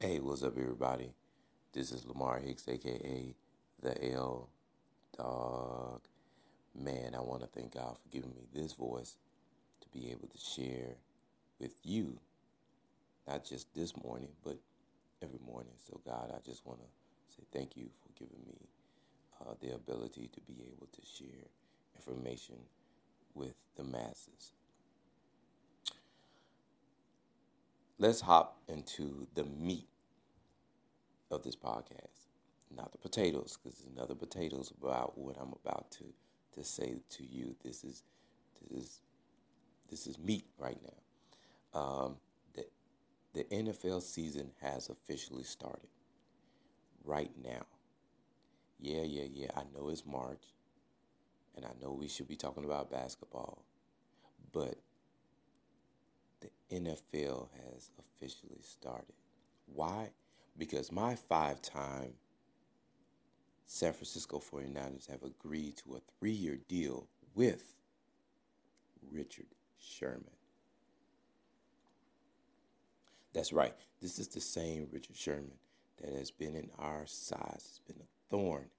Hey, what's up, everybody? This is Lamar Hicks, aka the L Dog. Man, I want to thank God for giving me this voice to be able to share with you, not just this morning, but every morning. So, God, I just want to say thank you for giving me uh, the ability to be able to share information with the masses. Let's hop into the meat of this podcast, not the potatoes, because there's another potatoes about what I'm about to to say to you. This is this is this is meat right now. Um, the the NFL season has officially started right now. Yeah, yeah, yeah. I know it's March, and I know we should be talking about basketball, but NFL has officially started. Why? Because my five time San Francisco 49ers have agreed to a three year deal with Richard Sherman. That's right. This is the same Richard Sherman that has been in our size, has been a thorn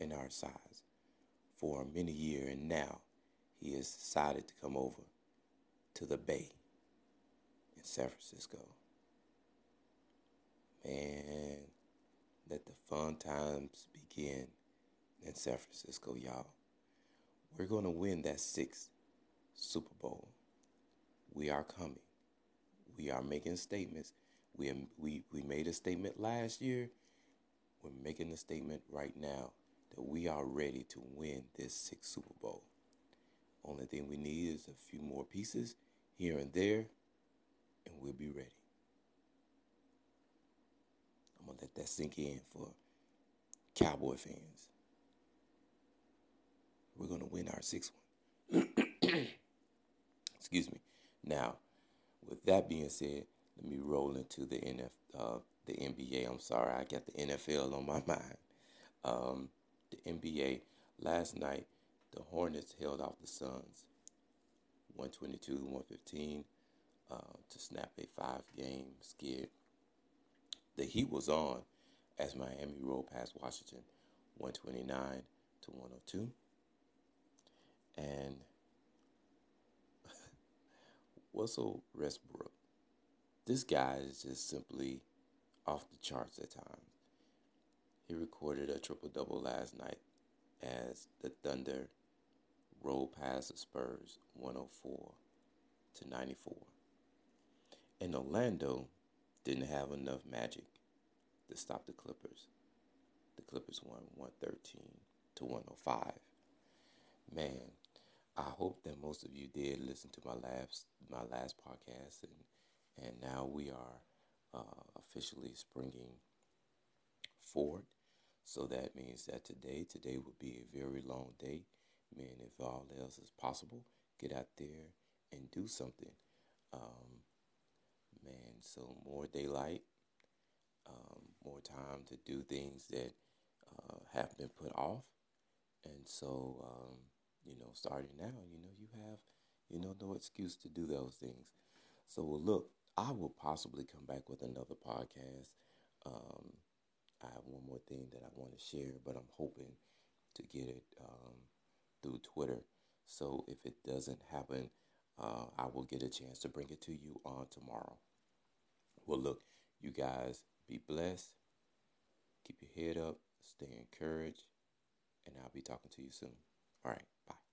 in our size for many years, and now he has decided to come over to the Bay in San Francisco. Man, let the fun times begin in San Francisco, y'all. We're going to win that sixth Super Bowl. We are coming. We are making statements. We, we, we made a statement last year. We're making a statement right now that we are ready to win this sixth Super Bowl. Only thing we need is a few more pieces here and there, and we'll be ready. I'm going to let that sink in for Cowboy fans. We're going to win our sixth one. Excuse me. Now, with that being said, let me roll into the NF, uh, the NBA. I'm sorry, I got the NFL on my mind. Um, the NBA last night, the Hornets held off the Suns, 122 115, uh, to snap a five-game skid. The heat was on as Miami rolled past Washington, 129 to 102, and Russell Westbrook. This guy is just simply off the charts at times. He recorded a triple double last night as the Thunder rolled past the Spurs 104 to 94. And Orlando didn't have enough magic to stop the Clippers. The Clippers won 113 to 105. Man, I hope that most of you did listen to my last my last podcast, and and now we are uh, officially springing forward. So that means that today, today will be a very long day. Man, if all else is possible, get out there and do something. Um, man, so more daylight, um, more time to do things that uh, have been put off, and so. Um, you know, starting now, you know, you have, you know, no excuse to do those things. So, well, look, I will possibly come back with another podcast. Um, I have one more thing that I want to share, but I'm hoping to get it um, through Twitter. So, if it doesn't happen, uh, I will get a chance to bring it to you on tomorrow. Well, look, you guys be blessed. Keep your head up. Stay encouraged. And I'll be talking to you soon. All right. Bye.